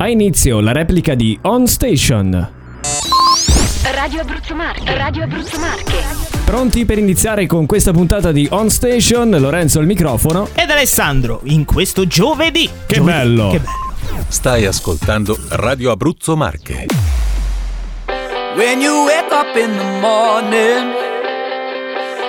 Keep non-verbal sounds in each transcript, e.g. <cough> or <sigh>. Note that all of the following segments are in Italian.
Ha inizio la replica di On Station. Radio Abruzzo Marche, Radio Abruzzo Marche. Pronti per iniziare con questa puntata di On Station? Lorenzo al microfono. Ed Alessandro, in questo giovedì. Che Giovedì, bello. Che bello. Stai ascoltando Radio Abruzzo Marche. When you wake up in the morning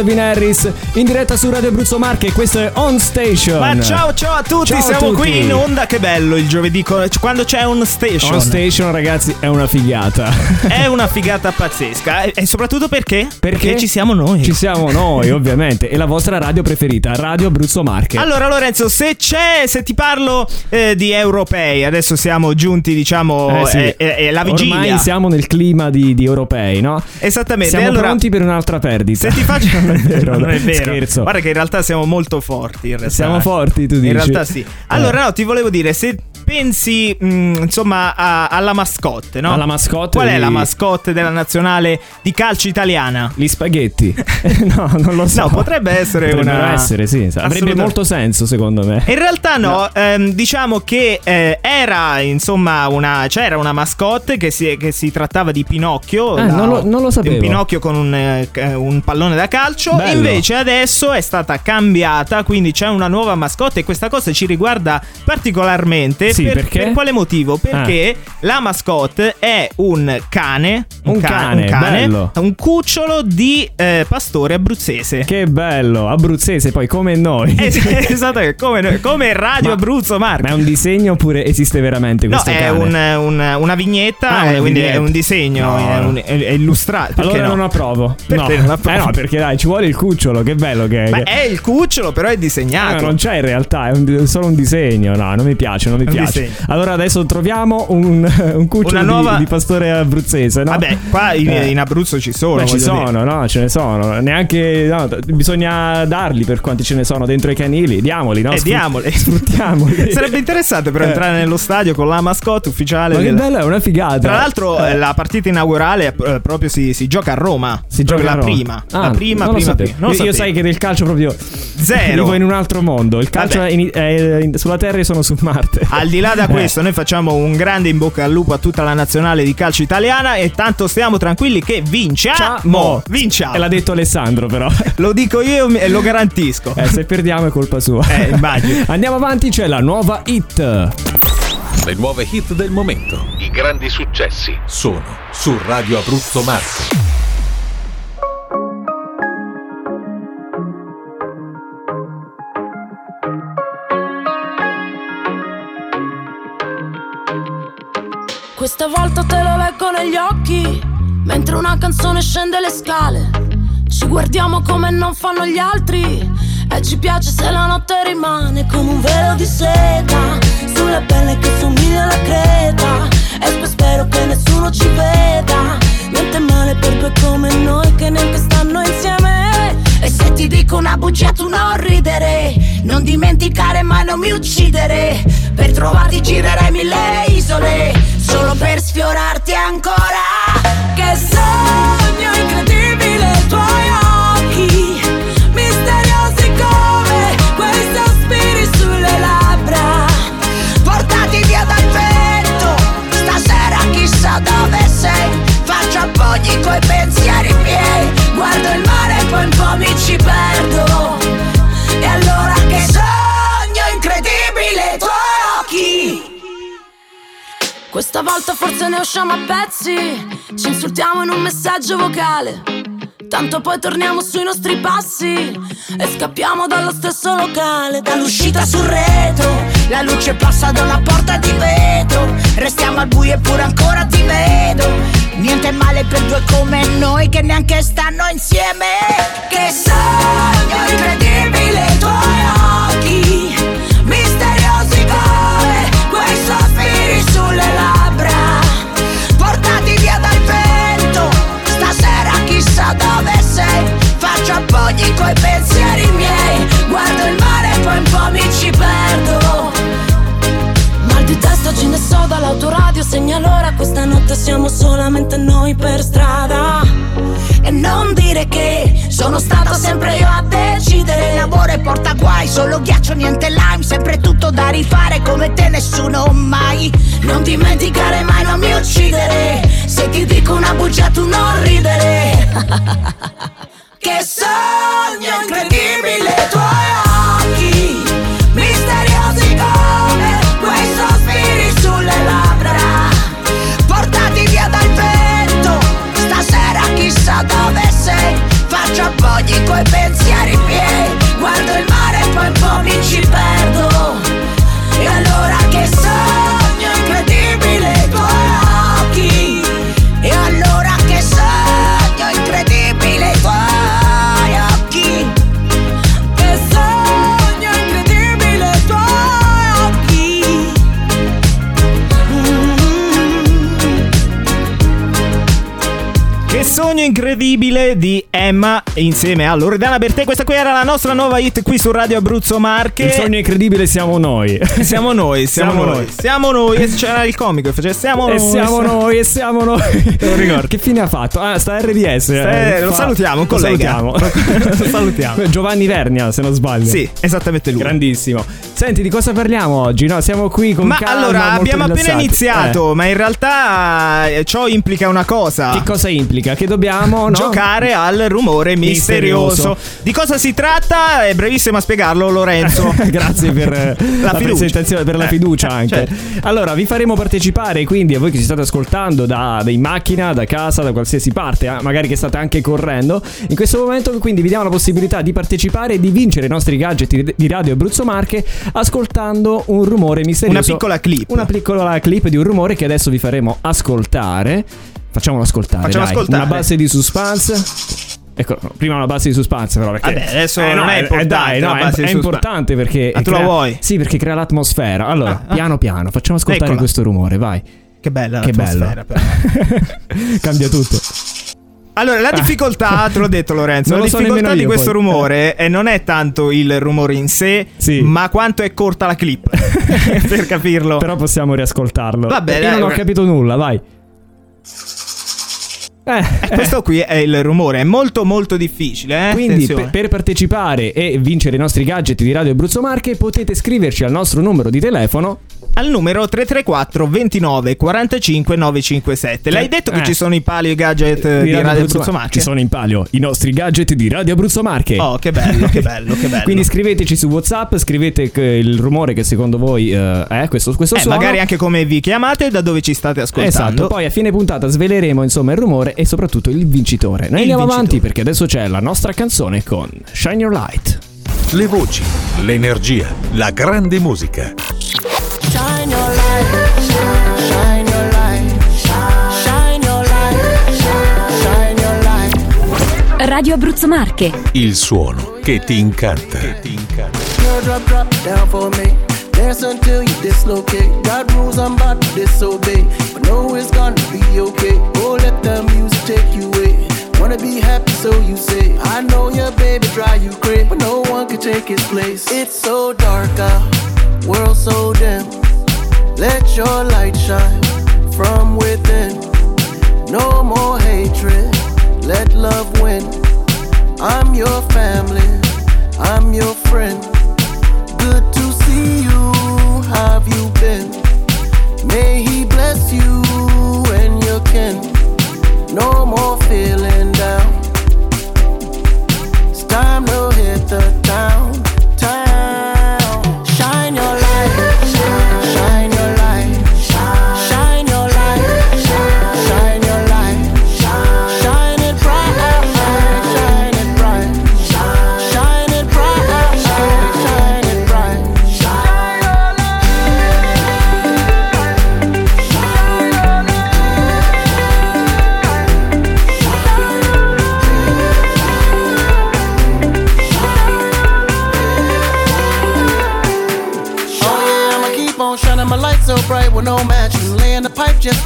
Calvin Harris in diretta su Radio Abruzzo Marche. Questo è On Station. Ma ciao ciao a tutti, Ciao a siamo tutti. qui in onda, che bello il giovedì quando c'è un station. On Station, ragazzi, è una figata. <laughs> È una figata <laughs> pazzesca e, e soprattutto perché? Perché? ci siamo noi. Ci siamo noi, <laughs> ovviamente. E la vostra radio preferita, Radio Abruzzo Marche. Allora Lorenzo, se c'è, se ti parlo eh, di europei, adesso siamo giunti diciamo Eh sì. eh, eh, eh, la vigilia. Ormai siamo nel clima di, di europei, no? Esattamente. Siamo allora, pronti per un'altra perdita. Se ti faccio vero, non è vero. Scherzo. Guarda che in realtà siamo molto forti. Siamo forti, tu dici? In realtà sì. Allora Eh. no, ti volevo dire se pensi mh, insomma a- alla mascotte, no? Alla mascotte Qual è di- la mascotte della nazionale di calcio italiana? Gli spaghetti. <laughs> <laughs> no, non lo so. No, potrebbe essere Potrebbero una essere, sì. Avrebbe molto senso, secondo me. In realtà no, ehm, diciamo che eh, era insomma una c'era una mascotte che si, che si trattava di Pinocchio. Eh, non lo- non lo sapevo. Un Pinocchio con un, eh, un pallone da calcio. Bello. Invece adesso è stata cambiata, quindi c'è una nuova mascotte e questa cosa ci riguarda particolarmente. Sì, per, perché? per quale motivo? Perché la mascotte è un cane, Un cane, bello. un cucciolo di eh, pastore abruzzese. Che bello, abruzzese poi come noi. Eh, <laughs> sì, esatto, come, come Radio Ma- Abruzzo Marco. Ma è un disegno oppure esiste veramente No, questo è cane? un- un- una vignetta, Ah, una eh, quindi vignetta. è un disegno, No, è, no. un- è- è illustrato. Allora no? non approvo. Perché no. non approvi? Eh no, perché dai, ci vuole il cucciolo, che bello che è. Ma che- è il cucciolo, però è Ah, disegnato. non c'è in realtà, è un- solo un disegno. No, non mi piace, non mi È un piace. segno. Allora adesso troviamo un, <laughs> un cucciolo Una di- nuova- di, pastore abruzzese, no? Vabbè, qua in, Eh. in Abruzzo ci sono. Beh, ci voglio dire. sono, no? Ce ne sono. Neanche. no, bisogna darli per quanti ce ne sono dentro i canili. Diamoli, no? Eh, Sfrut- diamoli. Sfruttiamoli. <laughs> Sarebbe interessante però Eh. entrare nello stadio con la mascotte ufficiale. Ma che del- bello, è una figata. Tra l'altro, Eh. eh, la partita inaugurale eh, proprio si, si gioca a Roma. Si gioca la Roma. prima. Ah, la prima, non lo prima, prima. Non io, sai che del calcio proprio Zero. <laughs> Vivo in un altro mondo. Il calcio è, in- è in- sulla Terra e sono su Marte. Al di là da Eh. questo, noi facciamo un grande in bocca al lupo a tutta la nazionale di calcio italiana e tanto stiamo tranquilli che vinciamo. Ciao. Vinciamo. E l'ha detto Alessandro, però. Lo dico io e lo garantisco. Eh, se perdiamo è colpa sua. Eh, immagino. Andiamo avanti, c'è la nuova hit. Le nuove hit del momento. I grandi successi. Sono su Radio Abruzzo Marche. Questa volta te lo leggo negli occhi, mentre una canzone scende le scale. Ci guardiamo come non fanno gli altri, e ci piace se la notte rimane come un velo di seta, sulla pelle che somiglia alla creta. E spero che nessuno ci veda, niente male per due come noi che neanche stanno insieme. E se ti dico una bugia tu non ridere Non dimenticare mai non mi uccidere Per trovarti girerei mille isole Solo per sfiorarti ancora. Che sogno incredibile i tuoi occhi Misteriosi come quei sospiri sulle labbra. Portati via dal vento Stasera chissà dove sei. Faccio appoggi coi pensieri miei Guardo il mare e poi un po' mi ci perdo questa volta forse ne usciamo a pezzi, ci insultiamo in un messaggio vocale. Tanto poi torniamo sui nostri passi e scappiamo dallo stesso locale. Dall'uscita sul retro, la luce passa da una porta di vetro. Restiamo al buio eppure ancora ti vedo. Niente male per due come noi che neanche stanno insieme. Che sogno incredibile i Appoggi coi pensieri miei, guardo il mare e poi un po' mi ci perdo. Mal di testa ce ne so dall'autoradio. Segna l'ora, questa notte siamo solamente noi per strada. E non dire che sono stata sempre io a decidere. L'amore porta guai, solo ghiaccio, niente lime. Sempre tutto da rifare come te nessuno mai. Non dimenticare mai, non mi uccidere. Se ti dico una bugia tu non ridere <laughs> Che sogno incredibile i tuoi occhi Misteriosi come quei sospiri sulle labbra. Portati via dal vento Stasera chissà dove sei. Faccio appoggi coi pensieri sogno incredibile di Emma insieme a Loredana Bertè. Questa qui era la nostra nuova hit qui su Radio Abruzzo Marche. Il sogno incredibile siamo noi. <laughs> Siamo noi, siamo, Siamo noi. noi. Siamo noi. E c'era il comico che faceva siamo E noi. siamo <laughs> noi, e siamo noi. ricordo. Che fine ha fatto? Ah, sta RDS. Eh, lo fa- salutiamo, un lo collega. salutiamo. <laughs> Lo salutiamo. Giovanni Vernia, se non sbaglio. Sì, esattamente lui. Grandissimo. Senti, di cosa parliamo oggi? No, siamo qui con Ma calma, allora abbiamo appena rilassati. iniziato, ma in realtà eh, ciò implica una cosa. Eh, Che cosa implica? Che dobbiamo no? Giocare al rumore misterioso. Misterioso. Di cosa si tratta? È brevissimo a spiegarlo, Lorenzo. <laughs> Grazie per eh, la, fiducia. presentazione, per la Eh, fiducia eh, anche. certo. Allora, vi faremo partecipare, quindi a voi che ci state ascoltando da, in macchina, da casa, da qualsiasi parte, eh, magari che state anche correndo. In questo momento, quindi, vi diamo la possibilità di partecipare e di vincere i nostri gadget di- di Radio Abruzzo Marche ascoltando un rumore misterioso. Una piccola clip. Una piccola clip di un rumore che adesso vi faremo ascoltare. Facciamolo ascoltare. Facciamo dai. ascoltare. Una base di suspense. Ecco, prima una base di suspense, però. Perché, Vabbè, adesso Eh, non no, è eh, importante dai, no, la è, è importante perché. Ah, tu la crea- vuoi? Sì, perché crea l'atmosfera. Allora, Ah, ah. piano piano, facciamo ascoltare Eccola. questo rumore, vai. Che bella Che l'atmosfera, però. <laughs> Cambia tutto. Allora, la difficoltà, te l'ho detto Lorenzo, <laughs> Non la lo difficoltà di questo poi. rumore eh, non è tanto il rumore in sé, Sì. ma quanto è corta la clip. <laughs> per capirlo. Però possiamo riascoltarlo. Vabbè, Io dai, non ho capito nulla, vai. Thank <laughs> you. Eh, Eh, questo qui è il rumore, è molto molto difficile, eh? Quindi per, per partecipare e vincere i nostri gadget di Radio Abruzzo Marche potete scriverci al nostro numero di telefono. Al numero 334 29 45 957. L'hai detto che Eh. ci sono i pali e i gadget eh, di Radio Abruzzo Marche? Ci sono in palio i nostri gadget di Radio Abruzzo Marche. Oh, che bello, che bello, che bello. Quindi scriveteci su WhatsApp, scrivete che il rumore che secondo voi eh, è questo, questo Eh, suono. magari anche come vi chiamate e da dove ci state ascoltando. Esatto, poi a fine puntata sveleremo insomma il rumore e soprattutto il vincitore. Noi Il andiamo vincitore. avanti perché adesso c'è la nostra canzone con Shine Your Light. Le voci, l'energia, la grande musica. Shine your light, shine your light, shine your light, shine your light. Radio Abruzzo Marche. Il suono che ti incanta. Che ti incanta. Drop, drop down for me. Dance until you dislocate. Got rules I'm about to disobey. But know it's gonna be okay. Oh, let the music take you away. Wanna be happy, so you say. I know your baby drive you crazy, but no one can take his place. It's so dark out, world so dim. Let your light shine from within. No more hatred, let love win. I'm your family, I'm your friend. Good to see you. Have you been? May he bless you and your kin. No more feeling down. It's time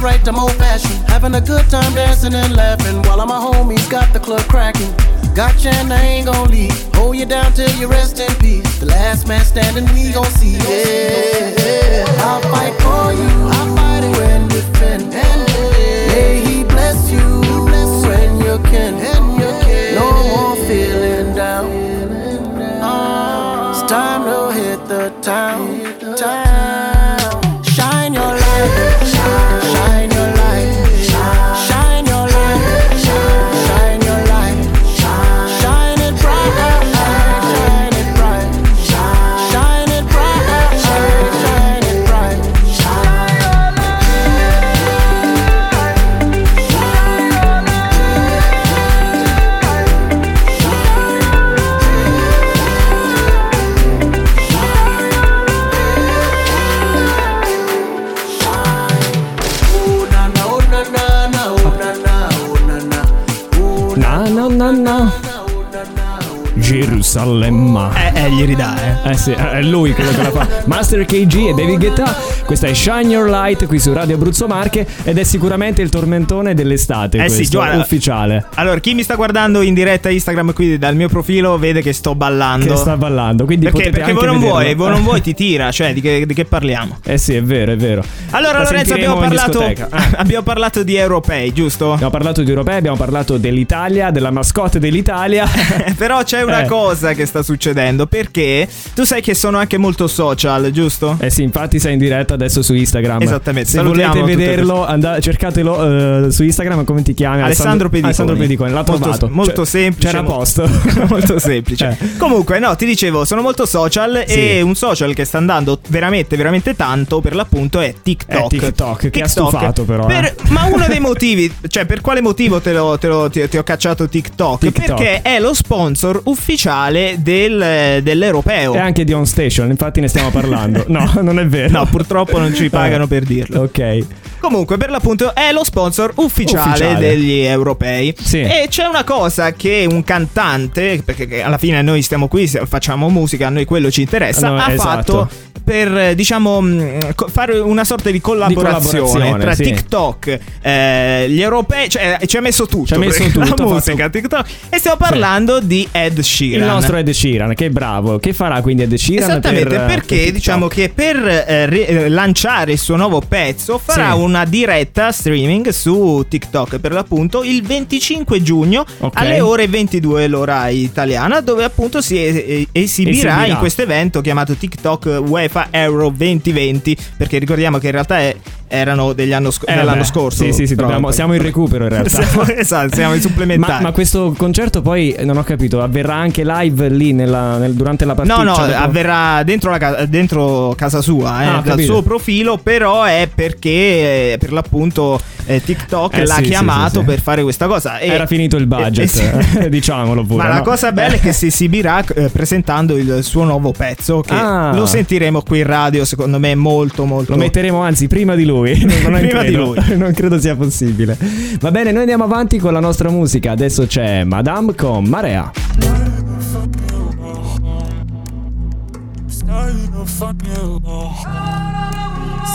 right, I'm old fashioned. Having a good time dancing and laughing while all my homies got the club cracking. Gotcha and I ain't gon' leave. Hold you down till you rest in peace. The last man standing, we gon' see. Yeah, I'll fight for you. I'll fight it when defend. May he bless you, when you can. No more feeling down. It's time to hit the. Town. Sì, è lui quello che la fa. Master KG e David Guetta. Questa è Shine Your Light qui su Radio Abruzzo Marche ed è sicuramente il tormentone dell'estate. Eh sì, questo, guarda- ufficiale. Allora, chi mi sta guardando in diretta Instagram qui dal mio profilo vede che sto ballando. Che sta ballando. Quindi perché perché voi non vederlo. vuoi, voi non vuoi, ti <laughs> tira, cioè di che, di che parliamo? Eh sì, è vero, è vero. Allora, La Lorenzo, abbiamo parlato, <laughs> abbiamo parlato di europei, giusto? Abbiamo parlato di europei, abbiamo parlato dell'Italia, della mascotte dell'Italia. <laughs> Però c'è una Eh. cosa che sta succedendo perché tu sai che sono anche molto social, giusto? Eh sì, infatti sei in diretta adesso su Instagram. Esattamente, Se salutiamo volete vederlo, andate, cercatelo eh, su Instagram. Come ti chiami? Alessandro Pediconi. Alessandro Pediconi, l'ha Molto- trovato. molto Cioè, semplice, C'era posto. <laughs> molto semplice. Eh. Comunque, no, ti dicevo, sono molto social Sì. e un social che sta andando veramente, veramente tanto per l'appunto è TikTok. È TikTok, che ha stufato però, Per- eh. Ma uno dei motivi, cioè per quale motivo te lo, te lo- ti, ti ho cacciato TikTok? TikTok. Perché è lo sponsor ufficiale del- dell'europeo. E anche di On Station, infatti ne stiamo parlando. <laughs> No, non è vero. No, purtroppo non ci pagano per dirlo. Ok. Comunque, per l'appunto, è lo sponsor ufficiale, Ufficiale. degli europei. Sì. E c'è una cosa che un cantante, perché alla fine noi stiamo qui, facciamo musica, a noi quello ci interessa, No, ha esatto. fatto per, eh, diciamo, co- fare una sorta di collaborazione, collaborazione, tra sì. TikTok, eh, gli europei, cioè ci ha messo tutto. Ci ha messo tutto, La musica, TikTok. E stiamo parlando di Ed Sheeran. Il nostro Ed Sheeran, che bravo. Che farà quindi Ed Sheeran? Esattamente, per, perché per diciamo che per eh, ri- eh, lanciare il suo nuovo pezzo farà Sì. una diretta streaming su TikTok per l'appunto il 25 giugno Ok. alle ore 22 l'ora italiana dove appunto si es- eh, esibirà, Esibirà. in questo evento chiamato TikTok UEFA Euro 2020 perché ricordiamo che in realtà è- erano degli anno sc- Eh, dell'anno beh, scorso. Sì, sì, sì, dobbiamo- siamo in recupero in realtà. Siamo- <laughs> esatto, siamo in supplementari. Ma, ma questo concerto poi, eh, non ho capito, avverrà anche live lì nella- nel- durante la partita? No, no, dopo- avverrà dentro, la ca- dentro casa sua, eh, Ah, dal suo profilo, però è perché eh, per l'appunto eh, TikTok Eh, l'ha sì, chiamato sì, per fare questa cosa. E- Era finito il budget, eh, <laughs> diciamolo pure. Ma la no? cosa bella è che si esibirà presentando il suo nuovo pezzo, che Ah. lo sentiremo qui in radio, secondo me molto molto... Lo metteremo anzi prima di lui. <laughs> Non, non Prima credo, di lui. <laughs> Non credo sia possibile. Va bene, noi andiamo avanti con la nostra musica. Adesso c'è Madame con Marea.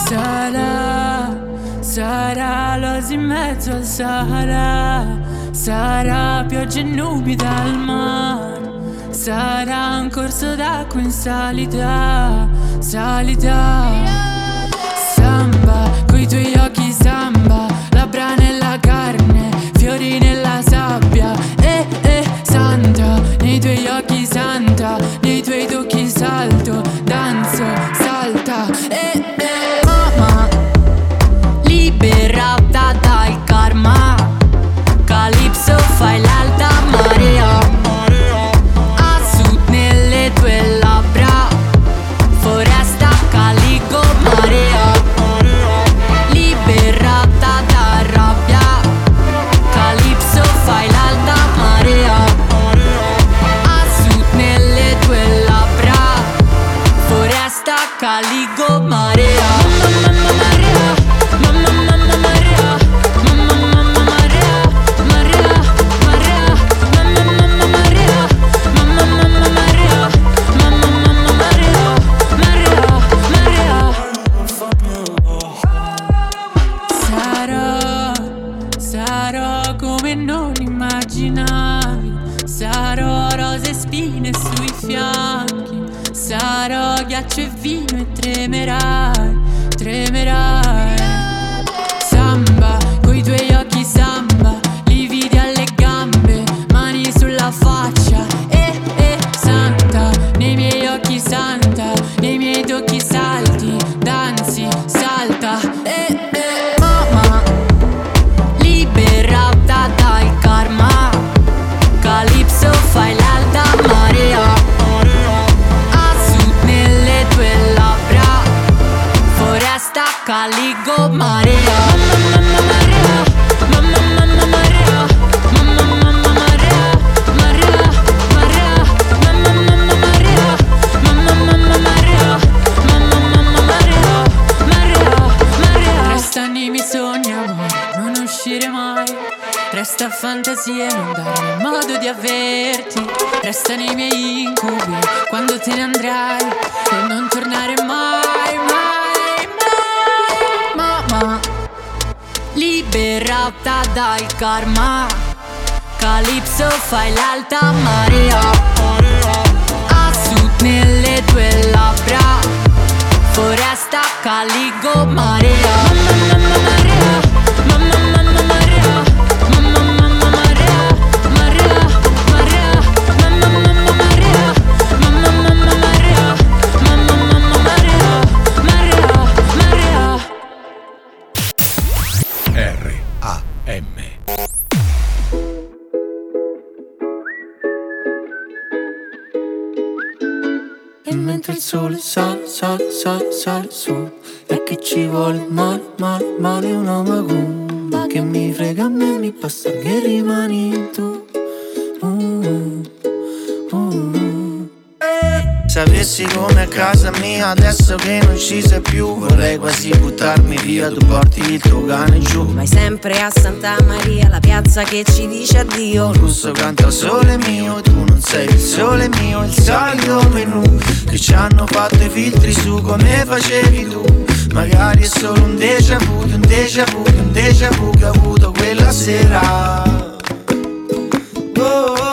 Sarà, sarà l'oasi in mezzo al Sahara, sarà pioggia e nubi dal mare, sarà un corso d'acqua in salita, salita. Samba, coi tuoi occhi samba, labbra nella carne, fiori nella sabbia, eh eh santa, nei tuoi occhi santa, nei tuoi tocchi salto, fai l'alta marea. A sud nelle tue labbra. Foresta caligo marea. Mamma, mamma, marea. Sale, sale, sale, sale su E che ci vuole male, male, male una macumba Che mi frega a me, mi basta che rimani tu Stessi come a casa mia Adesso che non ci sei più Vorrei quasi buttarmi via Tu porti il tuo cane giù. Vai sempre a Santa Maria, la piazza che ci dice addio. Il russo canta sole mio Tu non sei il sole mio Il solito menù Che ci hanno fatto i filtri su come facevi tu. Magari è solo un déjà vu Un déjà vu un déjà vu che ho avuto quella sera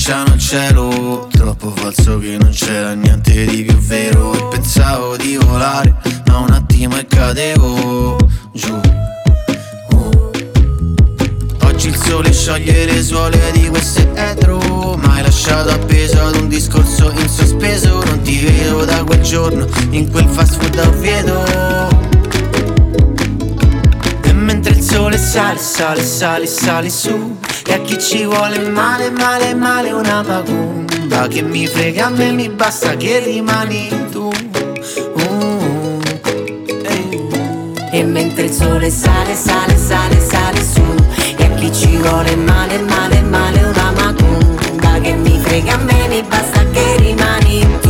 Abbracciano al cielo Troppo falso che non c'era niente di più vero. E pensavo di volare ma un attimo e cadevo giù. Uh. Oggi il sole scioglie le suole di questo etro. Ma hai lasciato appeso ad un discorso in sospeso. Non ti vedo da quel giorno in quel fast food a Oviedo e mentre il sole sale, sale, sale, sale su E a chi ci vuole male, male, male una macumba Che mi frega a me, mi basta che rimani tu. Uh, ehi. E mentre il sole sale, sale, sale, sale su. E a chi ci vuole male, male, male una macumba Che mi frega a me, mi basta che rimani tu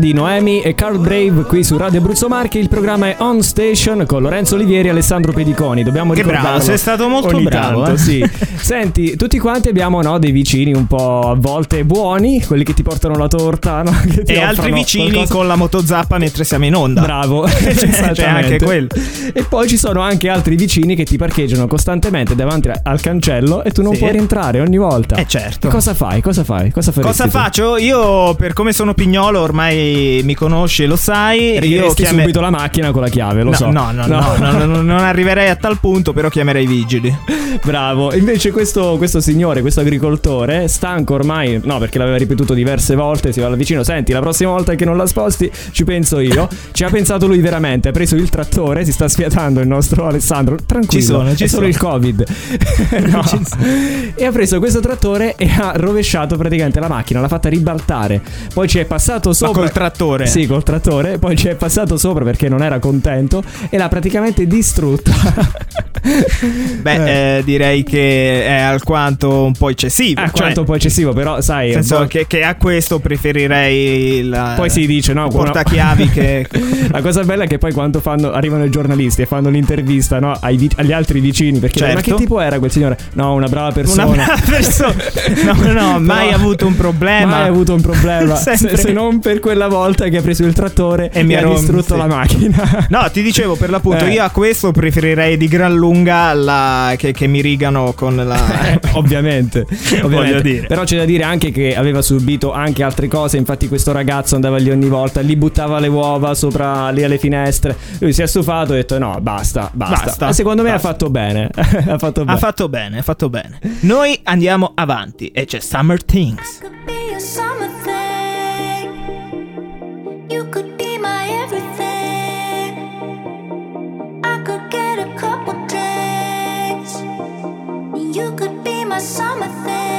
di Noemi e Carl Brave qui su Radio Abruzzo Marche. Il programma è On Station con Lorenzo Olivieri e Alessandro Pediconi. Dobbiamo Che ricordarlo. bravo, sei stato molto ogni bravo, tanto, eh. sì. <laughs> Senti, tutti quanti abbiamo no, dei vicini un po' a volte buoni, quelli che ti portano la torta, no? <laughs> E altri vicini qualcosa- con la motozappa mentre siamo in onda. Bravo, <laughs> C'è anche quello. E poi ci sono anche altri vicini che ti parcheggiano costantemente davanti al cancello e tu non Sì. puoi rientrare ogni volta. Eh, certo. E cosa fai? Cosa fai? Cosa Cosa tu? faccio? Io, per come sono pignolo, ormai mi conosci lo sai. Io Richiederesti chiame- subito la macchina con la chiave, lo no, so. no, no, no, no, no, no, non arriverei a tal punto, però chiamerei i vigili. <laughs> Bravo. Invece questo, questo signore, questo agricoltore, stanco ormai, no perché l'aveva ripetuto diverse volte, si va vicino, senti, la prossima volta che non la sposti ci penso io. <laughs> ci ha pensato lui veramente, ha preso il trattore, si sta sfiatando il nostro Alessandro. Tranquillo, Ci sono, ci è solo sono. il Covid. <laughs> No. E ha preso questo trattore e ha rovesciato praticamente la macchina, l'ha fatta ribaltare. Poi ci è passato sopra... trattore? Sì, col trattore. Poi ci è passato sopra perché non era contento e l'ha praticamente distrutta. <laughs> Beh, eh, direi che è alquanto un po' eccessivo. Ah, cioè, un po' eccessivo, però sai. nel senso che, che a questo preferirei la, Poi si dice, no? portachiavi che... <laughs> La cosa bella è che poi quando fanno, arrivano i giornalisti e fanno l'intervista no, ai agli altri vicini, perché Certo. ma che tipo era quel signore? No, una brava persona. Una brava <laughs> persona. No, no, mai Però- avuto un problema. Mai avuto un problema. se, se non per quella volta che ha preso il trattore e, E mi ha distrutto sì. la macchina. <laughs> No, ti dicevo per l'appunto, Eh. io a questo preferirei di gran lunga la, che, che mi rigano con la. <laughs> Eh, ovviamente, <laughs> ovviamente. Voglio dire. Però c'è da dire anche che aveva subito anche altre cose. Infatti, questo ragazzo andava lì ogni volta, gli buttava le uova sopra lì alle finestre. Lui si è stufato e ha detto: No, basta, basta. Basta, e secondo me basta. ha fatto bene. ha fatto bene. Ha fatto bene, ha fatto bene. Noi andiamo avanti e c'è Summer Things. could be a summer summer thing.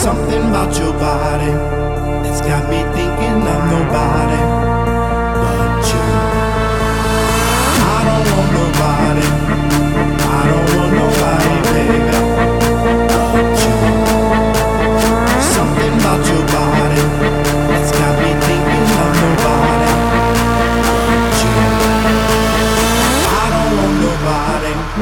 Something about your body that's got me thinking of nobody but you. I don't want nobody.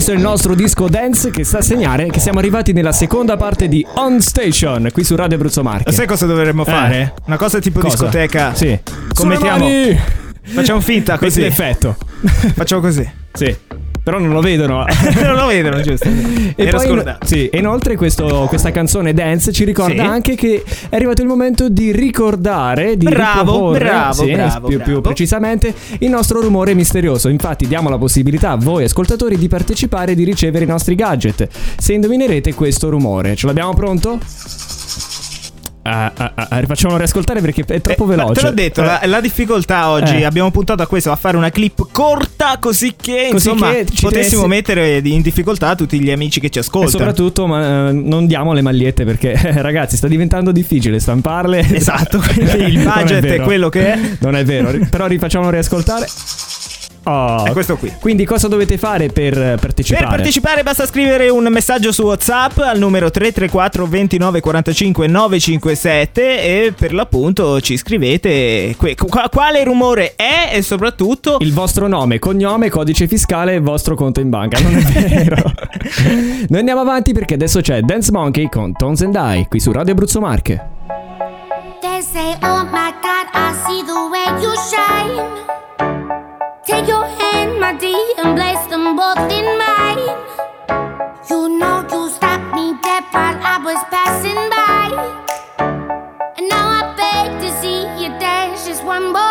questo il nostro disco dance che sta a segnare che siamo arrivati nella seconda parte di On Station qui su Radio Abruzzo Marche. Sai cosa dovremmo fare? Una cosa tipo Cosa? discoteca. Sì. Commettiamo. Facciamo finta Questo è così. l'effetto. Facciamo così. Sì. Però non lo vedono. <laughs> non lo vedono, <laughs> giusto? E Era poi, sì, e inoltre questo- questa canzone dance ci ricorda Sì. anche che è arrivato il momento di ricordare, di Bravo, bravo, sì, bravo, più, più bravo. precisamente, il nostro rumore misterioso. Infatti diamo la possibilità a voi ascoltatori di partecipare e di ricevere i nostri gadget. Se indovinerete questo rumore, ce l'abbiamo pronto? Ah, ah, ah, rifacciamolo riascoltare perché è troppo Eh, veloce. Te l'ho detto, Eh, la, la difficoltà oggi Eh. abbiamo puntato a questo, a fare una clip corta così che Così insomma che potessimo mettere in difficoltà tutti gli amici che ci E ascoltano. soprattutto ma, eh, non diamo le magliette perché <laughs> ragazzi sta diventando difficile stamparle. Esatto, quindi <laughs> il budget è vero. quello che è. Non è vero, però rifacciamolo riascoltare. Oh. È questo qui. Quindi cosa dovete fare per eh, partecipare? Per partecipare basta scrivere un messaggio su WhatsApp al numero 334 29 45 957 e per l'appunto ci scrivete que- qua- quale rumore è e soprattutto Il vostro nome, cognome, codice fiscale e vostro conto in banca. Non è vero. <laughs> Noi andiamo avanti perché adesso c'è Dance Monkey con Tones and I qui su Radio Abruzzo Marche. They say, Oh my Take your hand, my dear, and place them both in mine. You know you stopped me dead while I was passing by. And now I beg to see you dance just one more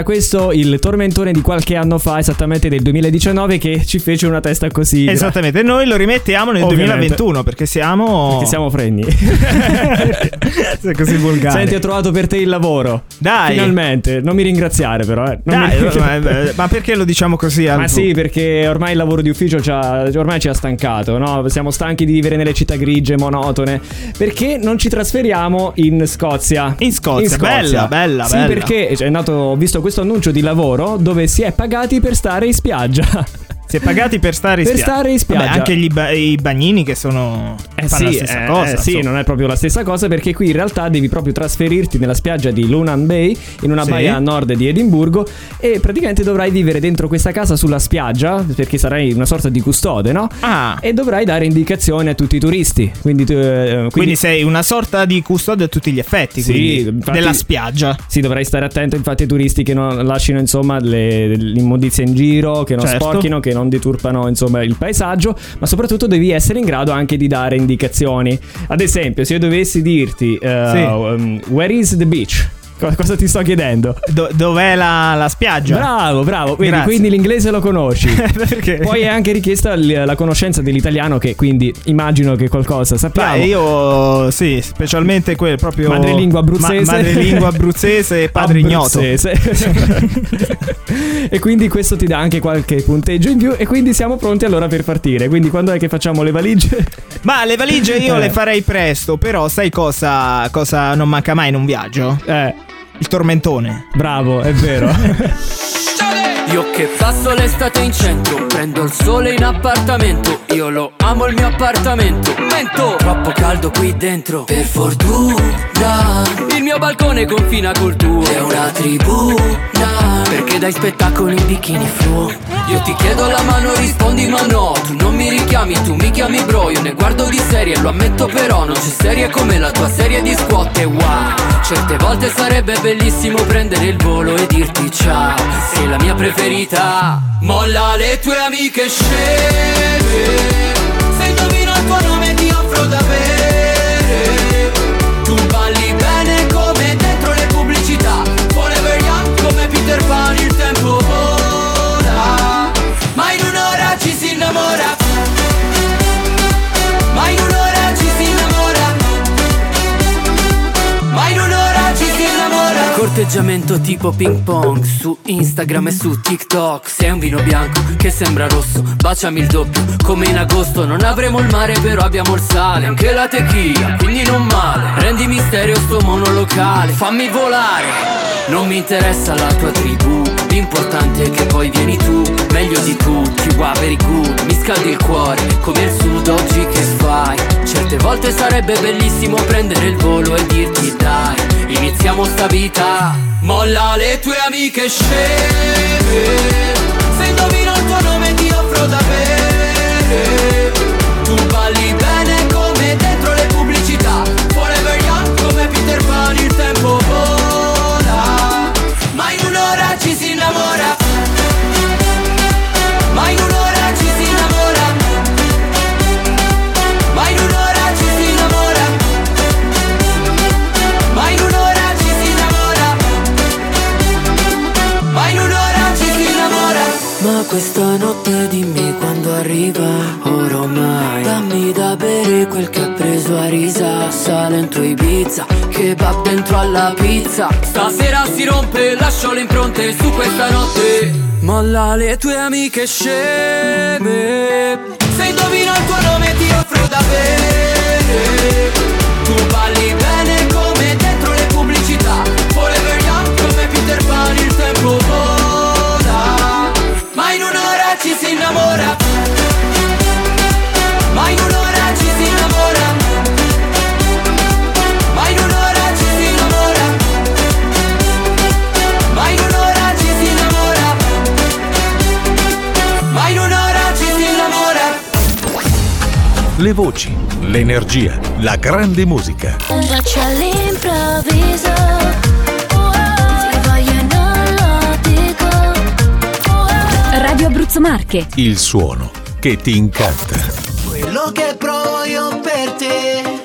era questo il tormentone di qualche anno fa, esattamente del 2019, che ci fece una testa così. Esattamente, noi lo rimettiamo nel Ovviamente. 2021 perché siamo. Perché siamo fregni. <laughs> Sei così volgare. Senti, ho trovato per te il lavoro. Dai. Finalmente. Non mi ringraziare, però. Eh. Dai, mi- ma, ma- ma perché lo diciamo così? Ma sì, perché ormai il lavoro di ufficio ci ha, ormai ci ha stancato, no? Siamo stanchi di vivere nelle città grigie, monotone. Perché non ci trasferiamo in Scozia? In Scozia, bella, bella, Sì, bella. perché è andato, ho visto questo annuncio di lavoro dove si è pagati per stare in spiaggia. <laughs> Si è pagati per stare in Per spiaggia. stare in spiaggia. Vabbè, anche gli ba- i bagnini che sono. Eh fanno sì, la stessa eh, cosa. eh sì, non è proprio la stessa cosa perché qui in realtà devi proprio trasferirti nella spiaggia di Lunan Bay, in una Sì. baia a nord di Edimburgo e praticamente dovrai vivere dentro questa casa sulla spiaggia perché sarai una sorta di custode, no? Ah. E dovrai dare indicazioni a tutti i turisti. Quindi, tu, eh, quindi, Quindi sei una sorta di custode a tutti gli effetti. Sì, infatti- della spiaggia. sì, dovrai stare attento infatti ai turisti che non lasciano insomma le, l'immondizia in giro, che non Certo. sporchino, che non deturpano insomma il paesaggio, ma soprattutto devi essere in grado anche di dare indicazioni. Ad esempio, se io dovessi dirti eh, Sì. um, Where is the beach? Co- Cosa ti sto chiedendo? Do- dov'è la, la spiaggia? Bravo, bravo. Quindi, quindi l'inglese lo conosci. <laughs> Perché? Poi è anche richiesta l- la conoscenza dell'italiano, che quindi immagino che qualcosa sappiamo. Beh, io sì, specialmente quel proprio Madrelingua abruzzese. Ma- madrelingua abruzzese e padre ignoto. Abruzzese. <laughs> e quindi questo ti dà anche qualche punteggio in più. E quindi siamo pronti allora per partire. Quindi quando è che facciamo le valigie? Ma le valigie io Eh. le farei presto, però sai cosa, cosa non manca mai in un viaggio? Eh, Il tormentone. bravo, è vero. <laughs> Io che passo l'estate in centro Prendo il sole in appartamento Io lo amo il mio appartamento. Mento Troppo caldo qui dentro. Per fortuna Il mio balcone confina col tuo. È una tribuna Perché dai spettacolo in bikini fluo Io ti chiedo la mano rispondi ma no. Tu non mi richiami tu mi chiami bro. Io ne guardo di serie lo ammetto però Non c'è serie come la tua serie di squat. E wow Certe volte sarebbe bellissimo prendere il volo e dirti ciao. Sei la mia preferita. Molla le tue amiche sceme Se indovino il tuo nome ti offro da innamora Corteggiamento tipo ping pong Su Instagram e su TikTok. Sei un vino bianco che sembra rosso Baciami il doppio. Come in agosto Non avremo il mare però abbiamo il sale Anche la tequila quindi non male. Rendi misterio sto monolocale Fammi volare. Non mi interessa la tua tribù L'importante è che poi vieni tu Meglio di tutti, wow very good Mi scaldi il cuore come il sud oggi che fai? Certe volte sarebbe bellissimo prendere il volo e dirti dai Iniziamo sta vita. Molla le tue amiche sceme Se indovino il tuo nome ti offro da bere risa, sale dentro Ibiza Kebab dentro alla pizza. Stasera si rompe, lascio le impronte su questa notte. Molla le tue amiche sceme. Se indovino il tuo nome Voci, l'energia, la grande musica. Un bacio all'improvviso Ti voglio non lo dico Radio Abruzzo Marche. Il suono che ti incanta. Quello che provo io per te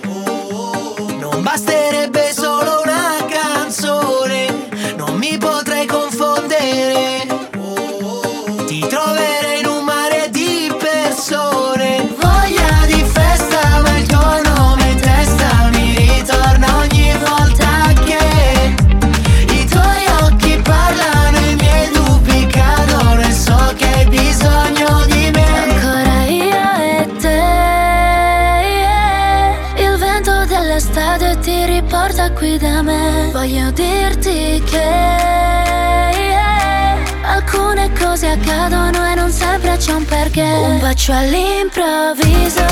Accadono e non sempre c'è un perché. Un bacio all'improvviso.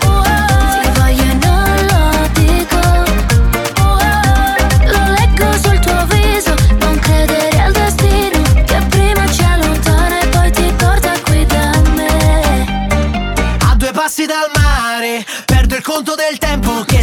Ti voglio non lo dico. Lo leggo sul tuo viso. Non credere al destino Che prima ci allontana e poi ti porta qui da me. A due passi dal mare Perdo il conto del tempo Che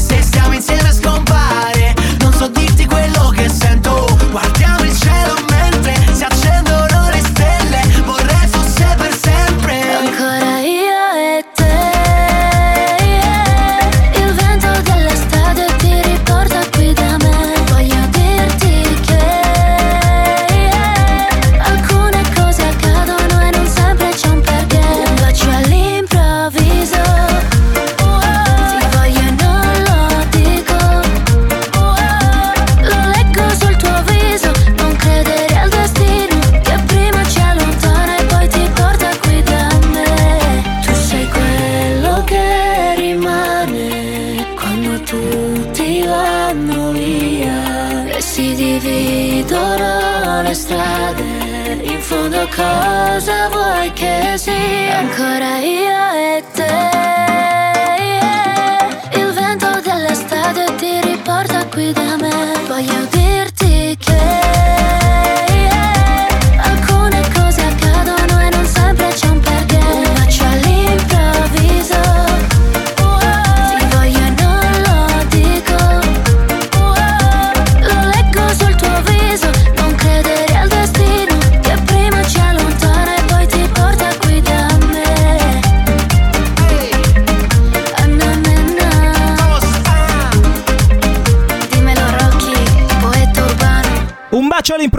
cosa vuoi che sia Ancora io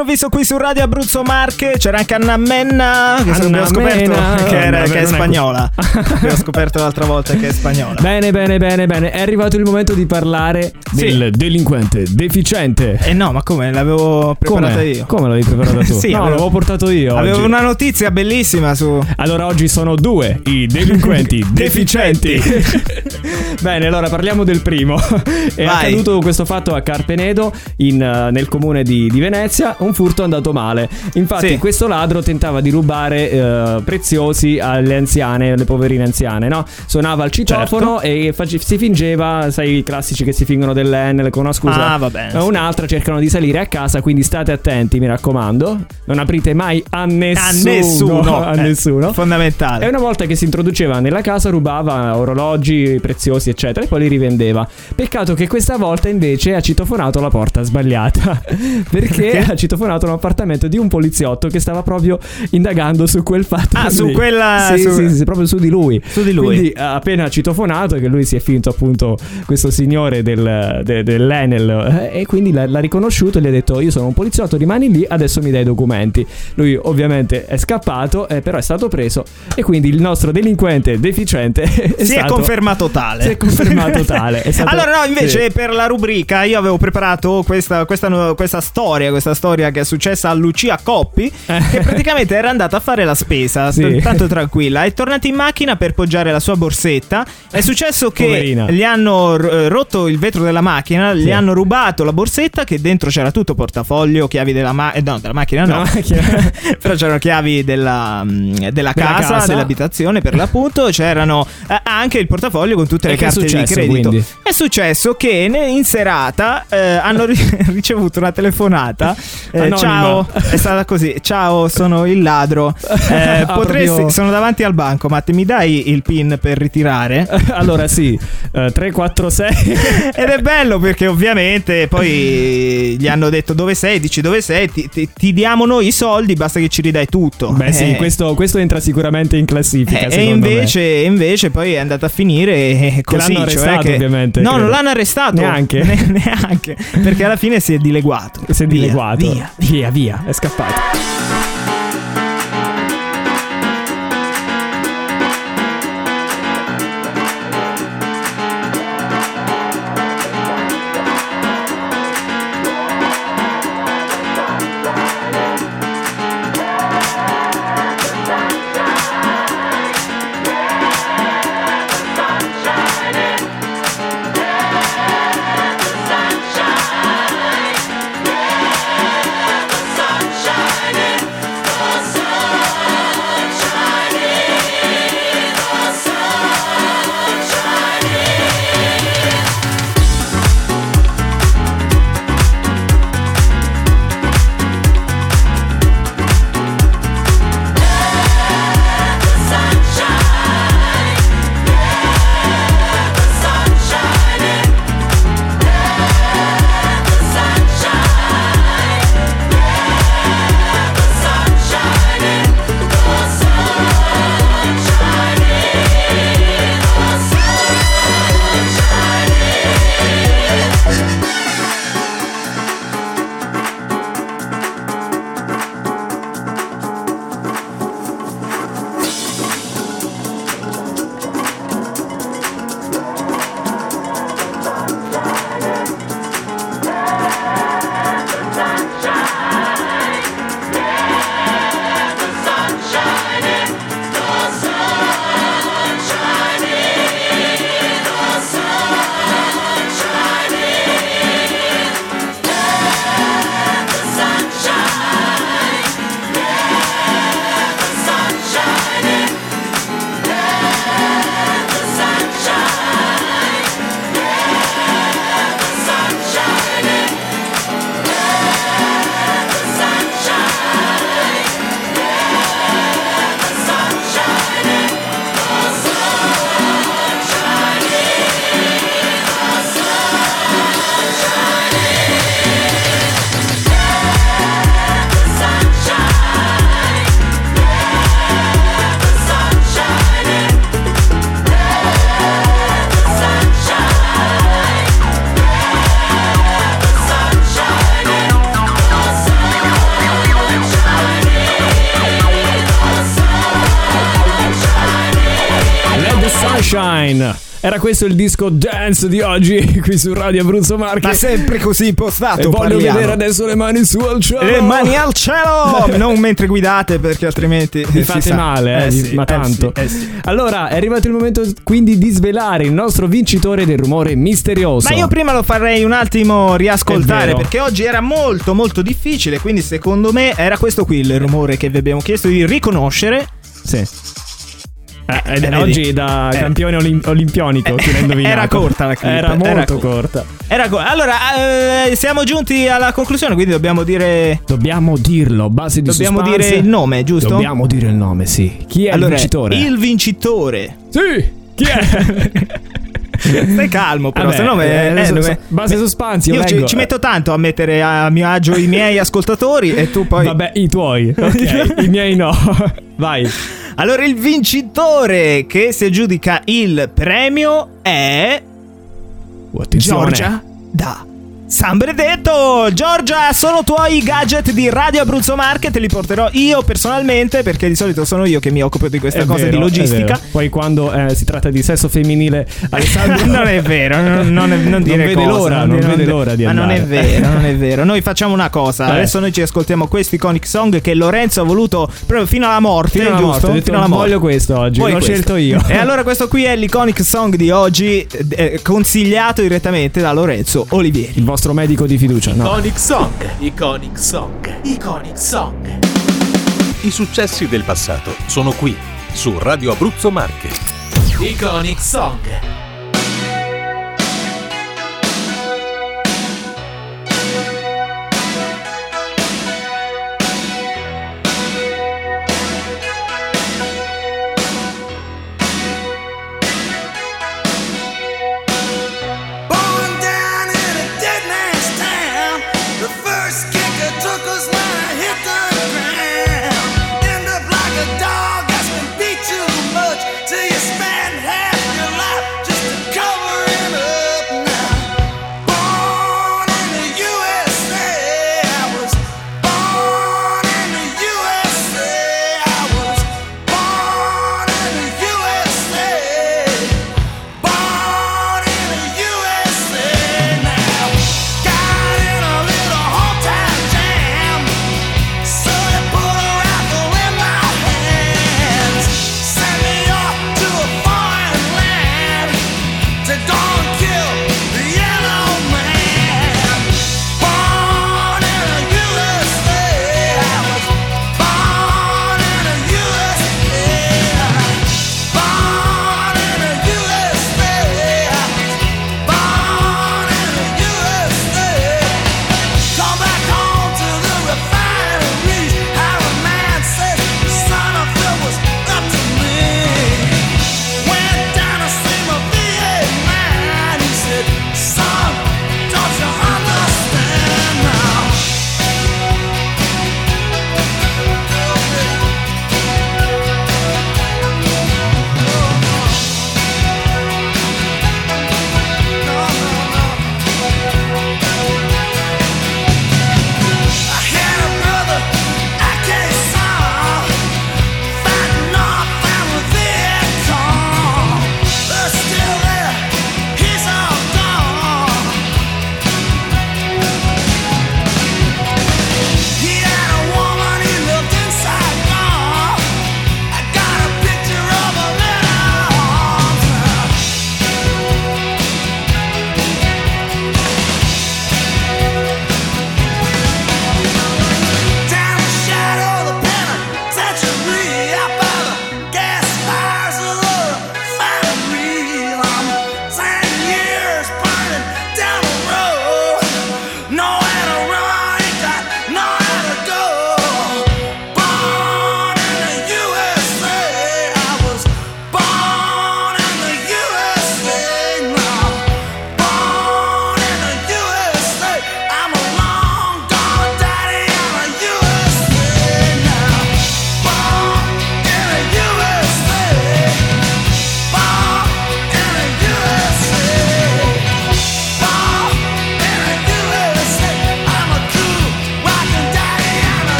all'improvviso qui su Radio Abruzzo Marche. C'era anche Anna Menna, che Anna abbiamo scoperto Mena. che, era- che è spagnola. <laughs> abbiamo scoperto l'altra volta che è spagnola. Bene, bene, bene, bene. È arrivato il momento di parlare Sì. del delinquente deficiente. Eh no, ma come? L'avevo preparata Come? io. Come l'avevi preparata tu? <laughs> Sì, no, avevo- l'avevo portato io. Avevo oggi. una notizia bellissima su. Allora oggi sono due i delinquenti <laughs> deficienti. Bene, allora parliamo del primo. È Vai. accaduto questo fatto a Carpenedo, in, eh, nel comune di, di Venezia. Un furto è andato male. Infatti, Sì. questo ladro tentava di rubare eh, preziosi alle anziane, alle poverine anziane, no? Suonava il citofono Certo. e face- si fingeva, sai, i classici che si fingono dell'Enel con una scusa. Ah, va bene, Eh. Un'altra cercano di salire a casa, quindi state attenti, mi raccomando. Non aprite mai a nessuno. A nessuno. <laughs> A eh, nessuno. Fondamentale. E una volta che si introduceva nella casa rubava orologi preziosi eccetera e poi li rivendeva. Peccato che questa volta invece ha citofonato la porta sbagliata. <laughs> Perché Perché? ha citofonato un appartamento di un poliziotto che stava proprio indagando su quel fatto. Ah, <laughs> su lì. quella- Sì, su- sì, sì, proprio su di lui. Su di lui. Quindi ha appena citofonato che lui si è finto appunto questo signore del, de- dell'Enel eh, e quindi l'ha, l'ha riconosciuto e gli ha detto io sono un poliziotto, rimani lì, adesso mi dai i documenti. Lui ovviamente è scappato, eh, però è stato preso e quindi il nostro delinquente deficiente <laughs> è si è stato- confermato tale. Si è confermato tale. È <laughs> stato- allora, no, invece, sì. per la rubrica, io avevo preparato questa, questa, questa storia, questa storia che è successa a Lucia Coppi, che praticamente era andata a fare la spesa, Eh. Sì. tanto tranquilla. È tornata in macchina per poggiare la sua borsetta. È successo che Poverina. gli hanno eh, rotto il vetro della macchina, Sì. gli hanno rubato la borsetta, che dentro c'era tutto, portafoglio, chiavi della, ma- eh, no, della macchina, no. Macchina. <laughs> Però c'erano chiavi della, mm, della Della casa, casa. dell'abitazione per l'appunto. C'erano eh, anche il portafoglio con tutte E le è carte di successo, credito. quindi? È successo che in serata eh, hanno ri- <laughs> ricevuto una telefonata. Eh, <laughs> Anonima. ciao, è stata così. Ciao, sono il ladro. <laughs> Eh, Ah, potresti, proprio- sono davanti al banco, ma mi dai il pin per ritirare? <laughs> allora sì, eh, 346 <laughs> Ed è bello perché ovviamente poi gli hanno detto dove sei, dici dove sei, ti, ti- ti diamo noi i soldi, basta che ci ridai tutto. Beh sì, Eh, questo, questo entra sicuramente in classifica. eh, e invece, invece poi è andata a finire eh, così. l'hanno cioè arrestato, che- ovviamente, No, credo. non l'hanno arrestato. Neanche? Ne- neanche. Perché alla fine si è dileguato. Si è dileguato. Via. Via, via, è scappato. Questo il disco dance di oggi <laughs> qui su Radio Abruzzo Marche. Ma sempre così impostato. e voglio parliamo. vedere adesso le mani su al cielo. Le mani al cielo! <laughs> non mentre guidate, perché altrimenti Vi si fate male, eh, vi- sì, ma tanto. sì, eh sì. Allora, è arrivato il momento quindi di svelare il nostro vincitore del rumore misterioso. Ma io prima lo farei un attimo È riascoltare perché oggi era molto molto difficile, quindi secondo me era questo qui il rumore che vi abbiamo chiesto di riconoscere. Sì. Eh, Eh, oggi da Eh. campione olim- olimpionico indovinato. Era corta la clip, Era molto era co- corta. Era co- allora, eh, siamo giunti alla conclusione, quindi dobbiamo dire Dobbiamo dirlo, base di dobbiamo suspense. dire il nome, giusto? Dobbiamo dire il nome, sì. Chi è allora, il vincitore? Il vincitore Sì, chi è? <laughs> Stai calmo, però, se no eh, eh, adesso me- so- base su Spanzio, Io ci, ci metto tanto a mettere a mio agio i miei ascoltatori e tu poi. Vabbè, i tuoi. <laughs> Ok, <laughs> i miei no. Vai. Allora, il vincitore che si aggiudica il premio è. Attenzione. Giorgia da San Benedetto. Giorgia, sono tuoi i gadget di Radio Abruzzo Market. Li porterò io personalmente perché di solito sono io che mi occupo di questa È cosa vero, di è logistica. Poi quando eh, si tratta di sesso femminile, <laughs> Alessandro non è vero, non, non, non dire vede cose, l'ora, non dire- vede l'ora di Ma non è andare. vero, non è <laughs> vero. Noi facciamo una cosa. Eh. Adesso noi ci ascoltiamo questi iconic song che Lorenzo ha voluto proprio fino alla morte, Fino alla giusto? morte, detto, fino alla morte. voglio questo oggi, Vuoi l'ho questo. scelto io. E <laughs> allora questo qui è l'iconic song di oggi, eh, consigliato direttamente da Lorenzo Olivieri. Il vostro medico di fiducia, no? Iconic Song, Iconic Song, Iconic Song. I successi del passato sono qui, su Radio Abruzzo Marche. Iconic Song.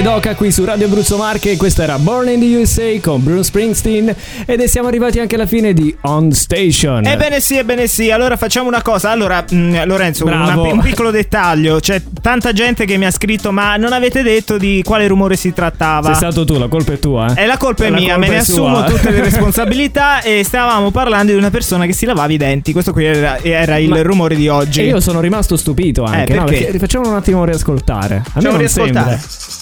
Michele Doca qui su Radio Abruzzo Marche. Questa era Born in the USA con Bruce Springsteen. Ed siamo arrivati anche alla fine di On Station. Ebbene sì, ebbene sì. Allora facciamo una cosa. Allora, mh, Lorenzo, una- un piccolo dettaglio. C'è tanta gente che mi ha scritto, ma non avete detto di quale rumore si trattava. Sei stato tu, la colpa è tua. Eh? E la colpa è La mia, colpa me ne assumo tutte le <laughs> responsabilità e stavamo parlando di una persona che si lavava i denti. Questo qui era, era il Ma- rumore di oggi. E io sono rimasto stupito anche. Eh, no, perché? Facciamolo un attimo riascoltare. A me Facciamo non riascoltare. sembra.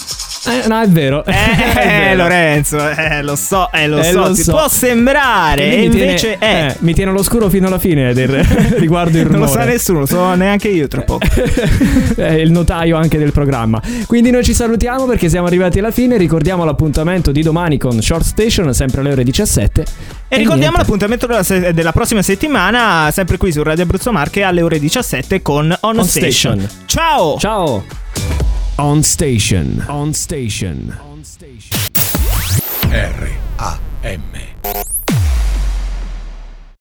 Eh, no, è vero. Eh, <laughs> È vero. Lorenzo, eh, lo so, eh, lo Eh, so, lo so. può sembrare, E e mi tiene- invece è. eh, mi tiene all'oscuro fino alla fine del, <laughs> <laughs> riguardo il non rumore. lo sa nessuno, lo so neanche io tra poco. Il notaio anche del programma. Quindi noi ci salutiamo perché siamo arrivati alla fine. Ricordiamo l'appuntamento di domani con Short Station, sempre alle ore 17. E ricordiamo niente. l'appuntamento della, se- della prossima settimana, sempre qui su Radio Abruzzo Marche alle ore 17 con On, On Station. Station. Ciao! Ciao. On Station. On Station. On Station. R-A-M.